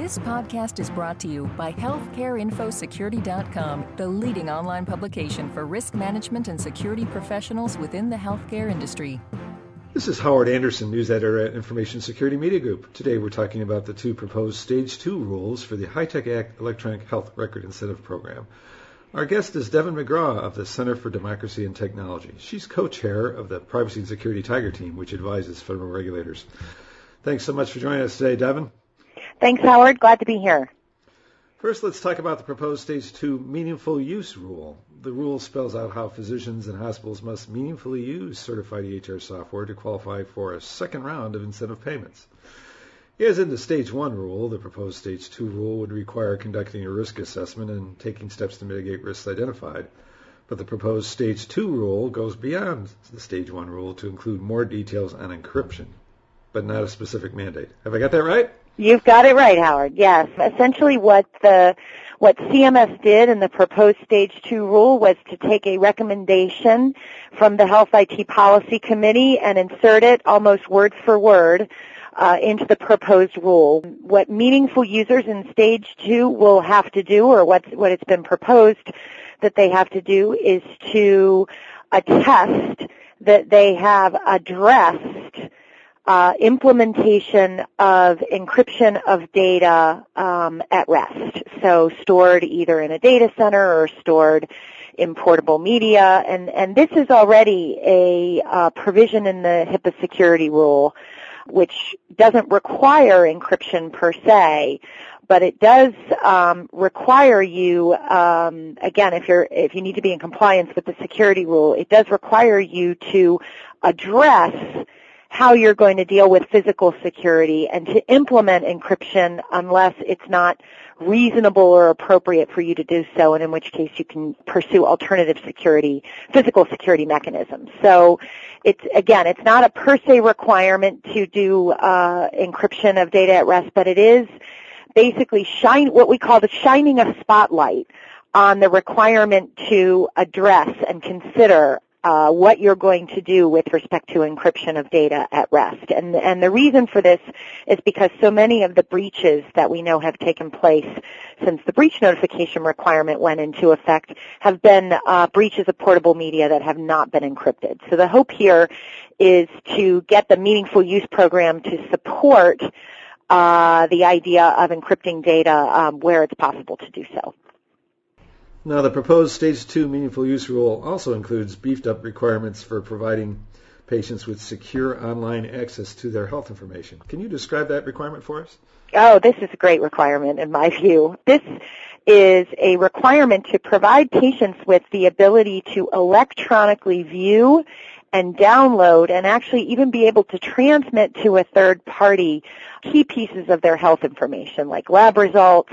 This podcast is brought to you by HealthcareInfoSecurity.com, the leading online publication for risk management and security professionals within the healthcare industry. This is Howard Anderson, news editor at Information Security Media Group. Today we're talking about the two proposed Stage 2 rules for the HITECH Act Electronic Health Record Incentive Program. Our guest is Deven McGraw of the Center for Democracy and Technology. She's co-chair of the Privacy and Security Tiger Team, which advises federal regulators. Thanks so much for joining us today, Deven. Thanks, Howard. Glad to be here. First, let's talk about the proposed Stage 2 meaningful use rule. The rule spells out how physicians and hospitals must meaningfully use certified EHR software to qualify for a second round of incentive payments. As in the Stage 1 rule, the proposed Stage 2 rule would require conducting a risk assessment and taking steps to mitigate risks identified. But the proposed Stage 2 rule goes beyond the Stage 1 rule to include more details on encryption, but not a specific mandate. Have I got that right? You've got it right, Howard. Yes. Essentially what the what CMS did in the proposed stage 2 rule was to take a recommendation from the Health IT Policy Committee and insert it almost word for word uh, into the proposed rule. What meaningful users in stage 2 will have to do or what's, what it's been proposed that they have to do is to attest that they have addressed uh, implementation of encryption of data um, at rest. So stored either in a data center or stored in portable media. And, and this is already a uh, provision in the HIPAA security rule which doesn't require encryption per se, but it does um, require you um, again if you're if you need to be in compliance with the security rule it does require you to address how you're going to deal with physical security and to implement encryption unless it's not reasonable or appropriate for you to do so, and in which case you can pursue alternative security, physical security mechanisms. So it's, again, it's not a per se requirement to do uh, encryption of data at rest, but it is basically shine, what we call the shining a spotlight on the requirement to address and consider uh, what you're going to do with respect to encryption of data at rest. And, and the reason for this is because so many of the breaches that we know have taken place since the breach notification requirement went into effect have been uh, breaches of portable media that have not been encrypted. So the hope here is to get the meaningful use program to support uh, the idea of encrypting data um, where it's possible to do so. Now, the proposed Stage 2 meaningful use rule also includes beefed up requirements for providing patients with secure online access to their health information. Can you describe that requirement for us? Oh, this is a great requirement in my view. This is a requirement to provide patients with the ability to electronically view and download and actually even be able to transmit to a third party key pieces of their health information like lab results,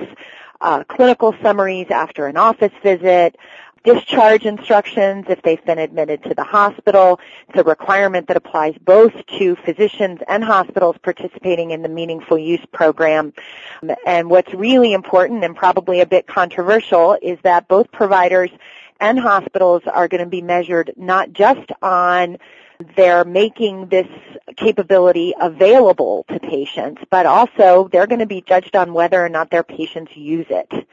uh, clinical summaries after an office visit, discharge instructions if they've been admitted to the hospital. It's a requirement that applies both to physicians and hospitals participating in the Meaningful Use program. And what's really important and probably a bit controversial is that both providers and hospitals are going to be measured not just on they're making this capability available to patients, but also they're going to be judged on whether or not their patients use it.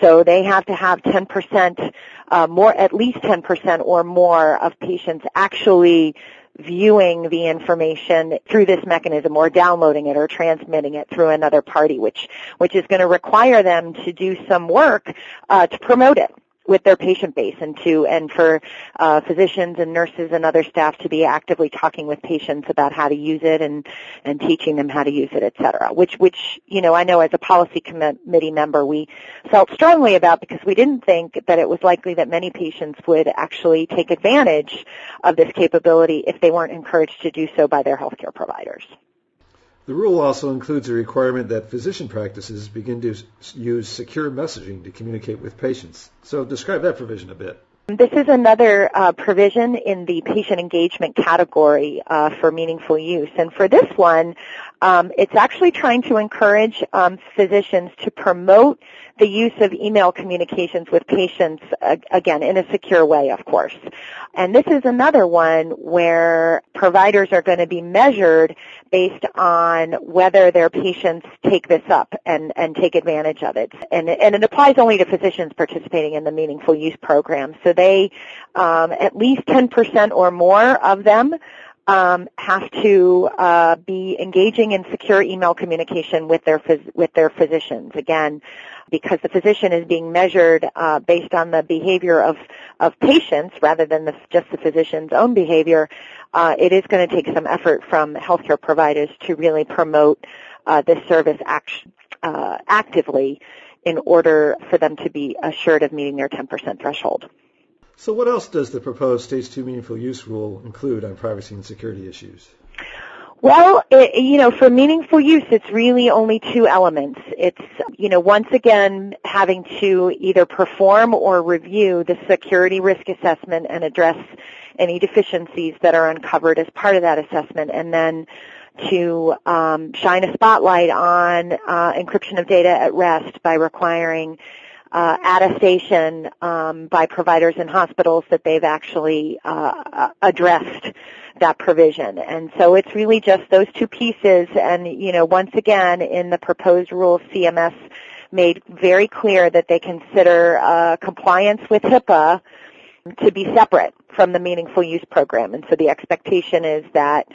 So they have to have 10% uh, more, at least 10% or more of patients actually viewing the information through this mechanism or downloading it or transmitting it through another party, which, which is going to require them to do some work uh, to promote it with their patient base and to and for uh, physicians and nurses and other staff to be actively talking with patients about how to use it and and teaching them how to use it, et cetera. Which which you know I know as a policy committee member we felt strongly about because we didn't think that it was likely that many patients would actually take advantage of this capability if they weren't encouraged to do so by their healthcare providers. The rule also includes a requirement that physician practices begin to use secure messaging to communicate with patients. So describe that provision a bit. This is another uh, provision in the patient engagement category uh, for meaningful use. And for this one, Um, it's actually trying to encourage um, physicians to promote the use of email communications with patients, again, in a secure way, of course. And this is another one where providers are going to be measured based on whether their patients take this up and, and take advantage of it. And, and it applies only to physicians participating in the meaningful use program. So they, um, at least 10% or more of them um, have to uh, be engaging in secure email communication with their phys- with their physicians. Again, because the physician is being measured uh, based on the behavior of of patients rather than the, just the physician's own behavior. Uh, it is going to take some effort from healthcare providers to really promote uh, this service act- uh, actively in order for them to be assured of meeting their 10% threshold. So what else does the proposed Stage 2 meaningful use rule include on privacy and security issues? Well, it, you know, for meaningful use, it's really only two elements. It's, you know, once again, having to either perform or review the security risk assessment and address any deficiencies that are uncovered as part of that assessment, and then to um, shine a spotlight on uh, encryption of data at rest by requiring uh, attestation um, by providers and hospitals that they've actually uh, addressed that provision. And so it's really just those two pieces. And, you know, once again, in the proposed rule, CMS made very clear that they consider uh, compliance with HIPAA to be separate from the meaningful use program. And so the expectation is that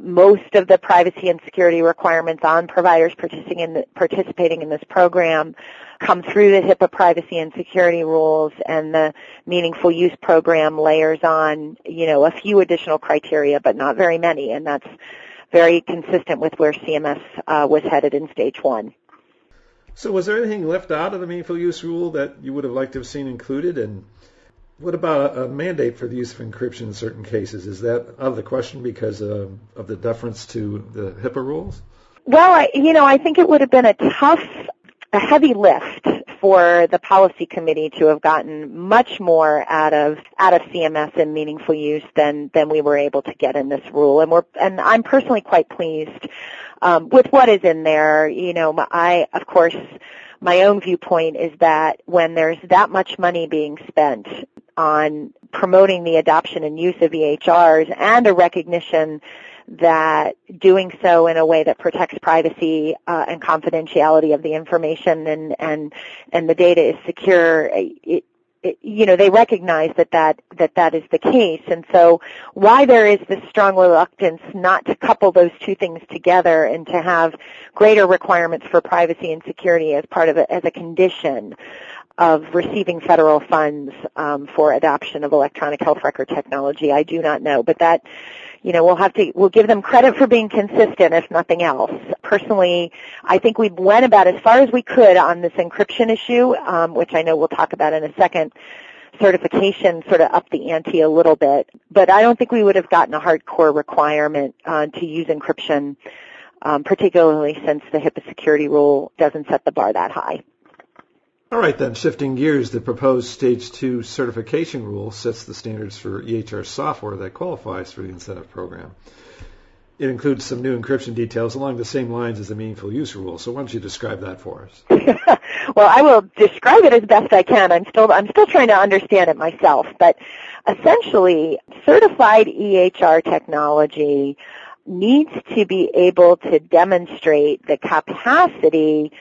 most of the privacy and security requirements on providers participating in, the, participating in this program come through the HIPAA privacy and security rules and the meaningful use program layers on, you know, a few additional criteria, but not very many, and that's very consistent with where CMS uh, was headed in stage one. So was there anything left out of the meaningful use rule that you would have liked to have seen included? And what about a, mandate for the use of encryption in certain cases? Is that out of the question because of the deference to the HIPAA rules? Well, I, you know, I think it would have been a tough a heavy lift for the policy committee to have gotten much more out of out of CMS and meaningful use than than we were able to get in this rule. And we're and I'm personally quite pleased um, with what is in there. You know, I of course my own viewpoint is that when there's that much money being spent on promoting the adoption and use of EHRs and a recognition that doing so in a way that protects privacy uh, and confidentiality of the information and and and the data is secure it, it, you know they recognize that that that that is the case. And so why there is this strong reluctance not to couple those two things together and to have greater requirements for privacy and security as part of it as a condition of receiving federal funds um, for adoption of electronic health record technology I do not know but that you know, we'll have to, we'll give them credit for being consistent if nothing else. Personally, I think we went about as far as we could on this encryption issue, um, which I know we'll talk about in a second. Certification sort of up the ante a little bit, but I don't think we would have gotten a hardcore requirement uh, to use encryption, um, particularly since the HIPAA security rule doesn't set the bar that high. All right, then, shifting gears, the proposed Stage 2 certification rule sets the standards for EHR software that qualifies for the incentive program. It includes some new encryption details along the same lines as the meaningful use rule. So why don't you describe that for us? well, I will describe it as best I can. I'm still I'm still trying to understand it myself, but essentially, certified EHR technology needs to be able to demonstrate the capacity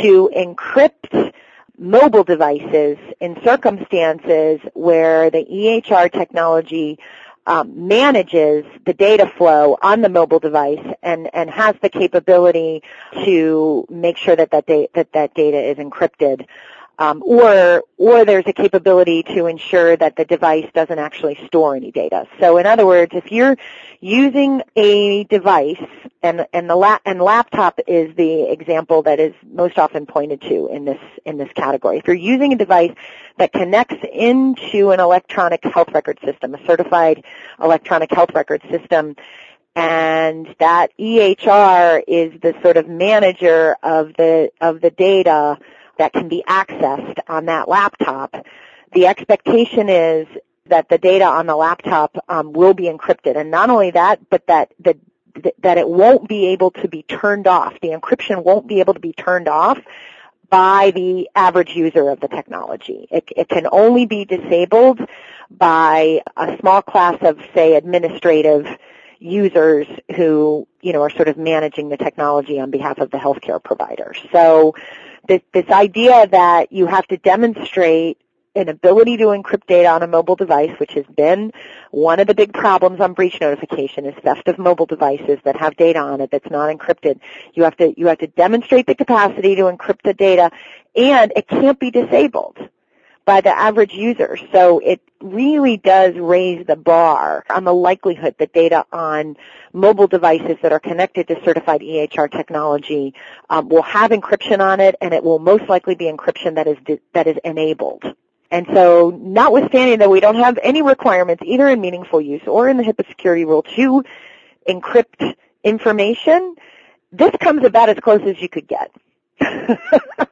to encrypt mobile devices in circumstances where the EHR technology um, manages the data flow on the mobile device and, and has the capability to make sure that that, da- that, that data is encrypted um, or or there's a capability to ensure that the device doesn't actually store any data. So in other words, if you're using a device and and the la- and laptop is the example that is most often pointed to in this in this category. If you're using a device that connects into an electronic health record system, a certified electronic health record system, and that EHR is the sort of manager of the of the data that can be accessed on that laptop, the expectation is that the data on the laptop um, will be encrypted. And not only that, but that the that it won't be able to be turned off. The encryption won't be able to be turned off by the average user of the technology. It, it can only be disabled by a small class of, say, administrative users who, you know, are sort of managing the technology on behalf of the healthcare provider. So this, this idea that you have to demonstrate an ability to encrypt data on a mobile device, which has been one of the big problems on breach notification is theft of mobile devices that have data on it that's not encrypted. You have to, you have to demonstrate the capacity to encrypt the data and it can't be disabled by the average user. So it really does raise the bar on the likelihood that data on mobile devices that are connected to certified EHR technology um, will have encryption on it, and it will most likely be encryption that is that is enabled. And so, notwithstanding that we don't have any requirements either in meaningful use or in the HIPAA security rule to encrypt information, this comes about as close as you could get.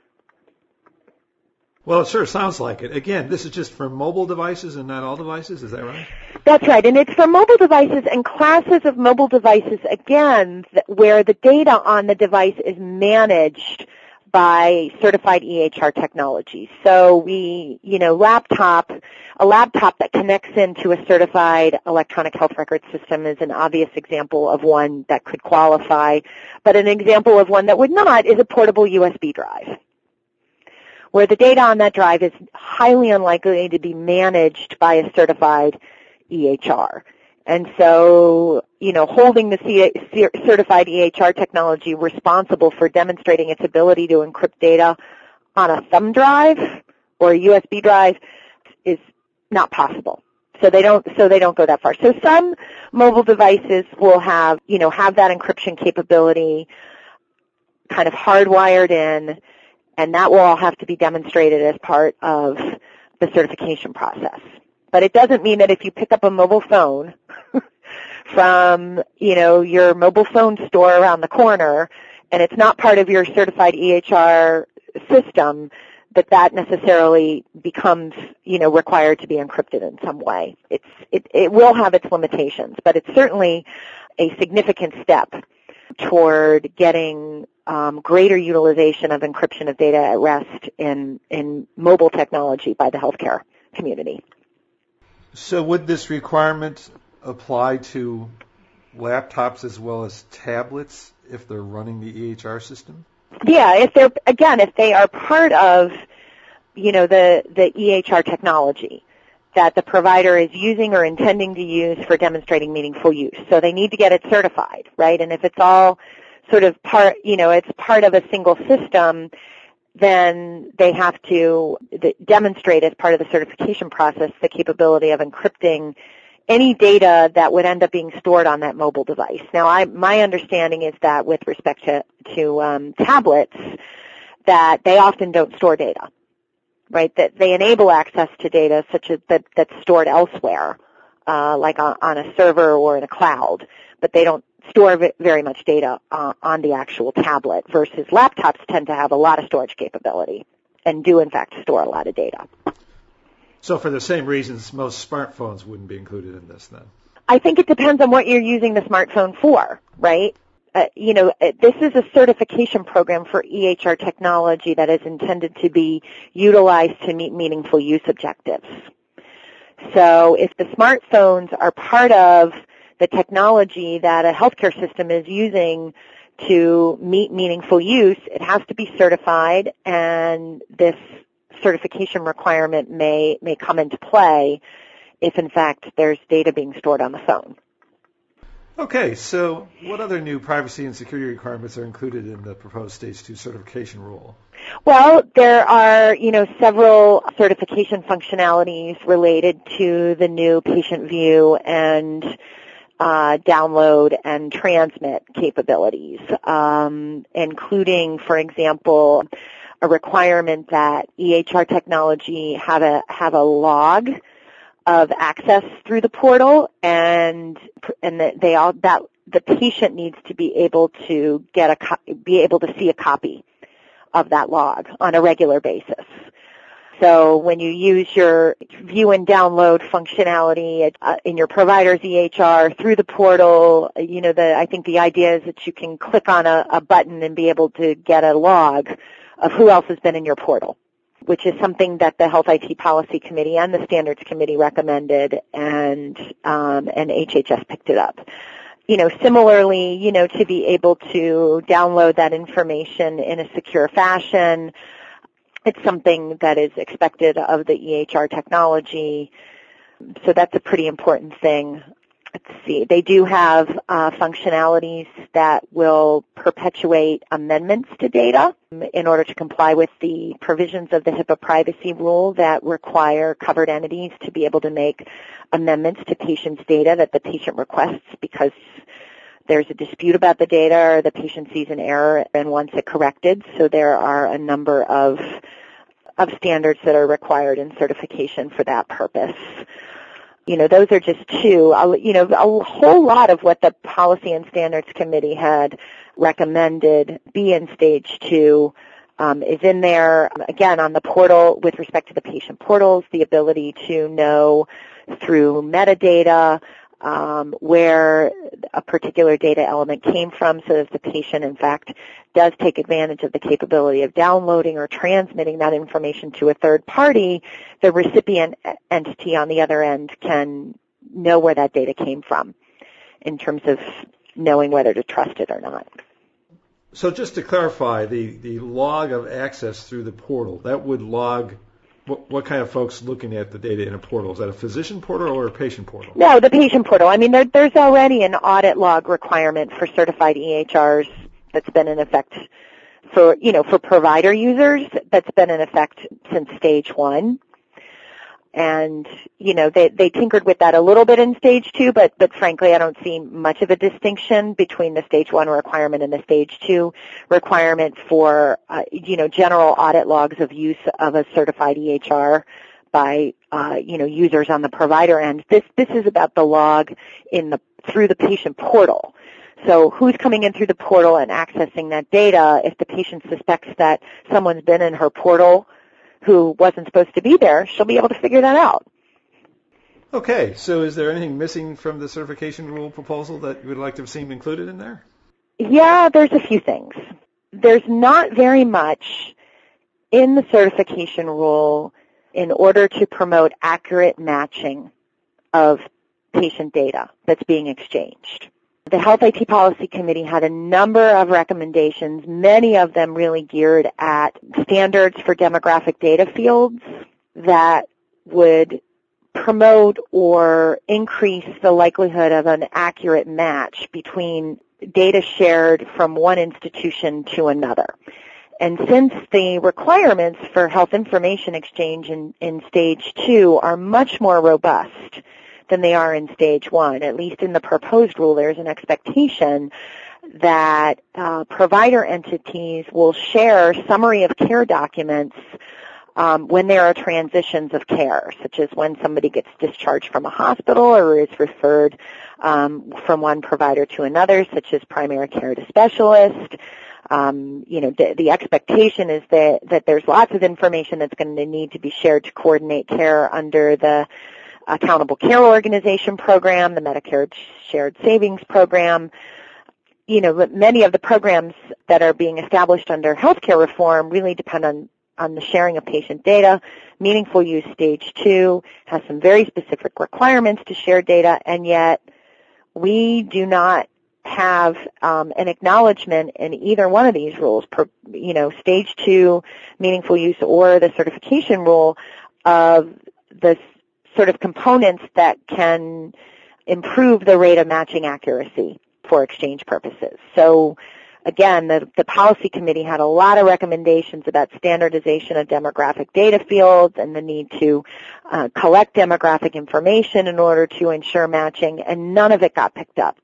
Well, it sure sounds like it. Again, this is just for mobile devices and not all devices. Is that right? That's right. And it's for mobile devices and classes of mobile devices, again, where the data on the device is managed by certified EHR technology. So we, you know, laptop, a laptop that connects into a certified electronic health record system is an obvious example of one that could qualify, but an example of one that would not is a portable USB drive where the data on that drive is highly unlikely to be managed by a certified EHR. And so, you know, holding the certified EHR technology responsible for demonstrating its ability to encrypt data on a thumb drive or a USB drive is not possible. So they don't, so they don't go that far. So some mobile devices will have, you know, have that encryption capability kind of hardwired in and that will all have to be demonstrated as part of the certification process. But it doesn't mean that if you pick up a mobile phone from, you know, your mobile phone store around the corner and it's not part of your certified EHR system, that that necessarily becomes, you know, required to be encrypted in some way. It's, it, it will have its limitations, but it's certainly a significant step toward getting um, greater utilization of encryption of data at rest in, in mobile technology by the healthcare community. So would this requirement apply to laptops as well as tablets if they're running the EHR system? Yeah, if they're again, if they are part of, you know, the the EHR technology that the provider is using or intending to use for demonstrating meaningful use. So they need to get it certified, right? And if it's all sort of part, you know, it's part of a single system, then they have to demonstrate as part of the certification process the capability of encrypting any data that would end up being stored on that mobile device. Now, I, my understanding is that with respect to, to um, tablets, that they often don't store data, right? That they enable access to data such as that, that's stored elsewhere, uh, like on, on a server or in a cloud, but they don't store very much data uh, on the actual tablet versus laptops tend to have a lot of storage capability and do in fact store a lot of data. So for the same reasons, most smartphones wouldn't be included in this then? I think it depends on what you're using the smartphone for, right? Uh, you know, uh, this is a certification program for EHR technology that is intended to be utilized to meet meaningful use objectives. So if the smartphones are part of the technology that a healthcare system is using to meet meaningful use, it has to be certified and this certification requirement may, may come into play if in fact there's data being stored on the phone. Okay, so what other new privacy and security requirements are included in the proposed Stage 2 certification rule? Well, there are, you know, several certification functionalities related to the new patient view and uh, download and transmit capabilities, um, including, for example, a requirement that EHR technology have a have a log of access through the portal, and and that they all that the patient needs to be able to get a be able to see a copy of that log on a regular basis. So when you use your view and download functionality uh, in your provider's EHR through the portal, you know, the, I think the idea is that you can click on a, a button and be able to get a log of who else has been in your portal which is something that the Health IT Policy Committee and the Standards Committee recommended, and um, and HHS picked it up. You know, similarly, you know, to be able to download that information in a secure fashion, it's something that is expected of the EHR technology. So that's a pretty important thing let's they do have uh, functionalities that will perpetuate amendments to data in order to comply with the provisions of the HIPAA privacy rule that require covered entities to be able to make amendments to patients' data that the patient requests because there's a dispute about the data or the patient sees an error and wants it corrected. So there are a number of of standards that are required in certification for that purpose. You know, those are just two. You know, a whole lot of what the Policy and Standards Committee had recommended be in stage two um, is in there. Again, on the portal with respect to the patient portals, the ability to know through metadata um, where a particular data element came from so that the patient, in fact, does take advantage of the capability of downloading or transmitting that information to a third party, the recipient entity on the other end can know where that data came from in terms of knowing whether to trust it or not. So just to clarify, the, the log of access through the portal, that would log what, what, kind of folks looking at the data in a portal? Is that a physician portal or a patient portal? No, the patient portal. I mean, there, there's already an audit log requirement for certified EHRs that's been in effect for, you know, for provider users that's been in effect since stage one and you know they they tinkered with that a little bit in stage two but but frankly i don't see much of a distinction between the stage one requirement and the stage two requirement for uh, you know general audit logs of use of a certified ehr by uh, you know users on the provider end. This this is about the log in the through the patient portal. So who's coming in through the portal and accessing that data if the patient suspects that someone's been in her portal who wasn't supposed to be there, she'll be able to figure that out. Okay, so is there anything missing from the certification rule proposal that you would like to have seen included in there? Yeah, there's a few things. There's not very much in the certification rule in order to promote accurate matching of patient data that's being exchanged. The Health IT Policy Committee had a number of recommendations, many of them really geared at standards for demographic data fields that would promote or increase the likelihood of an accurate match between data shared from one institution to another. And since the requirements for health information exchange in, in stage two are much more robust than they are in stage one. At least in the proposed rule, there's an expectation that uh, provider entities will share summary of care documents um, when there are transitions of care, such as when somebody gets discharged from a hospital or is referred um, from one provider to another, such as primary care to specialist. Um, you know, the, the expectation is that, that there's lots of information that's going to need to be shared to coordinate care under the Accountable Care Organization program, the Medicare Shared Savings program. You know, many of the programs that are being established under healthcare reform really depend on, on the sharing of patient data. Meaningful Use Stage 2 has some very specific requirements to share data, and yet we do not have um, an acknowledgement in either one of these rules, per, you know, stage two meaningful use or the certification rule of the sort of components that can improve the rate of matching accuracy for exchange purposes. So again, the, the policy committee had a lot of recommendations about standardization of demographic data fields and the need to uh, collect demographic information in order to ensure matching, and none of it got picked up.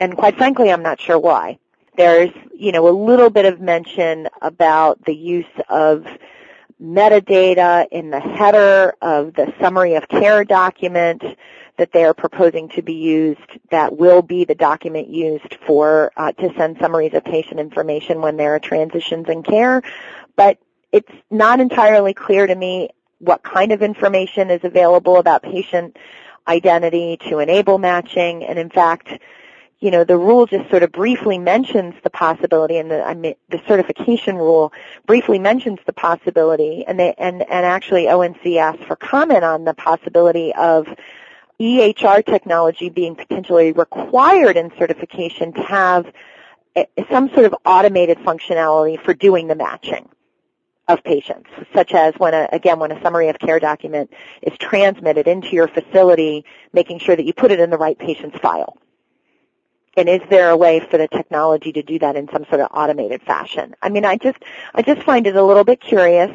And quite frankly, I'm not sure why. There's, you know, a little bit of mention about the use of metadata in the header of the summary of care document that they are proposing to be used that will be the document used for uh, to send summaries of patient information when there are transitions in care but it's not entirely clear to me what kind of information is available about patient identity to enable matching. And in fact, you know, the rule just sort of briefly mentions the possibility, and the, I mean, the certification rule briefly mentions the possibility, and they, and, and actually ONC asked for comment on the possibility of EHR technology being potentially required in certification to have some sort of automated functionality for doing the matching of patients, such as when a, again, when a summary of care document is transmitted into your facility, making sure that you put it in the right patient's file. And is there a way for the technology to do that in some sort of automated fashion? I mean, I just, I just find it a little bit curious,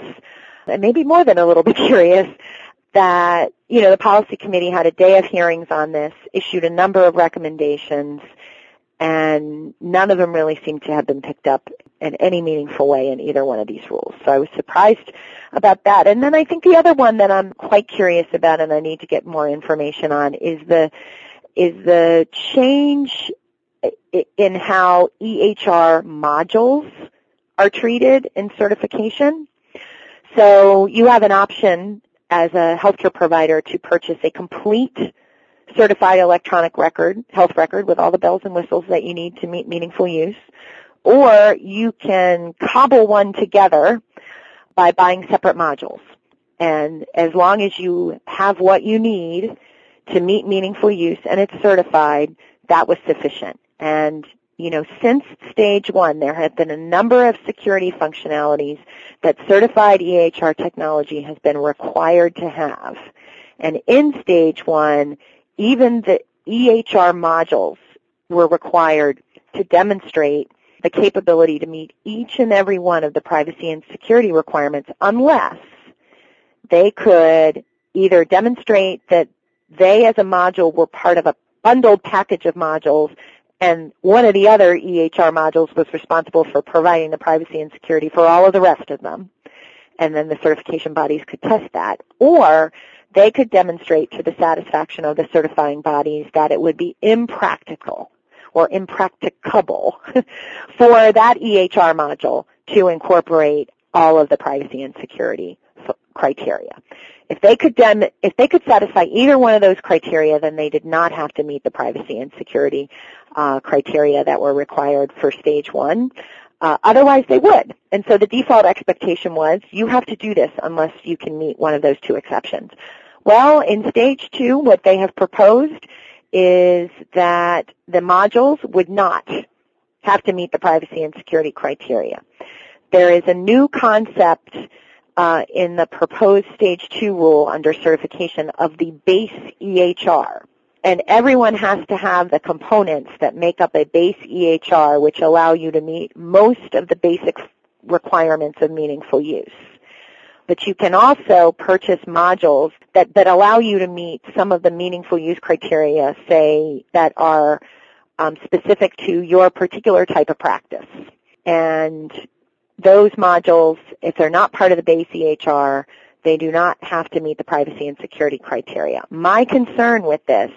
and maybe more than a little bit curious, that, you know, the policy committee had a day of hearings on this, issued a number of recommendations, and none of them really seem to have been picked up in any meaningful way in either one of these rules. So I was surprised about that. And then I think the other one that I'm quite curious about and I need to get more information on is the is the change in how EHR modules are treated in certification. So you have an option as a healthcare provider to purchase a complete certified electronic record, health record with all the bells and whistles that you need to meet meaningful use. Or you can cobble one together by buying separate modules. And as long as you have what you need to meet meaningful use and it's certified, that was sufficient. And, you know, since stage one, there have been a number of security functionalities that certified EHR technology has been required to have. And in stage one, even the EHR modules were required to demonstrate the capability to meet each and every one of the privacy and security requirements unless they could either demonstrate that they as a module were part of a bundled package of modules and one of the other EHR modules was responsible for providing the privacy and security for all of the rest of them. And then the certification bodies could test that. Or they could demonstrate to the satisfaction of the certifying bodies that it would be impractical or impracticable for that EHR module to incorporate all of the privacy and security criteria. If they could dem- if they could satisfy either one of those criteria, then they did not have to meet the privacy and security uh, criteria that were required for stage one. Uh, otherwise, they would. And so the default expectation was you have to do this unless you can meet one of those two exceptions. Well, in stage two, what they have proposed is that the modules would not have to meet the privacy and security criteria. There is a new concept uh, in the proposed stage two rule under certification of the base EHR. And everyone has to have the components that make up a base EHR which allow you to meet most of the basic requirements of meaningful use but you can also purchase modules that, that allow you to meet some of the meaningful use criteria, say, that are um, specific to your particular type of practice. And those modules, if they're not part of the base EHR, they do not have to meet the privacy and security criteria. My concern with this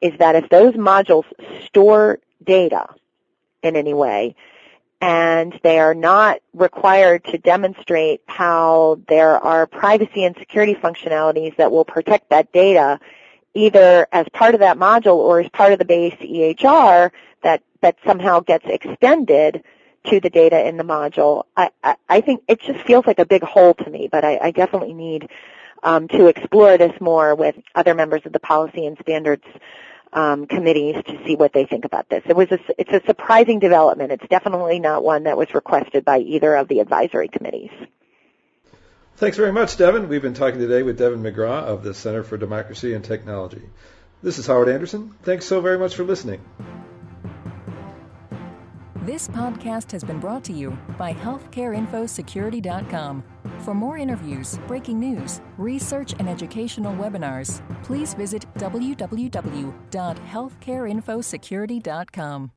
is that if those modules store data in any way, and they are not required to demonstrate how there are privacy and security functionalities that will protect that data either as part of that module or as part of the base EHR that, that somehow gets extended to the data in the module. I, I, I think it just feels like a big hole to me, but I, I definitely need um, to explore this more with other members of the policy and standards um, committees to see what they think about this. It was a, it's a surprising development. It's definitely not one that was requested by either of the advisory committees. Thanks very much, Deven. We've been talking today with Deven McGraw of the Center for Democracy and Technology. This is Howard Anderson. Thanks so very much for listening. This podcast has been brought to you by HealthcareInfoSecurity.com. For more interviews, breaking news, research, and educational webinars, please visit www.healthcareInfoSecurity.com.